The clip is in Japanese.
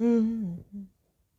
うん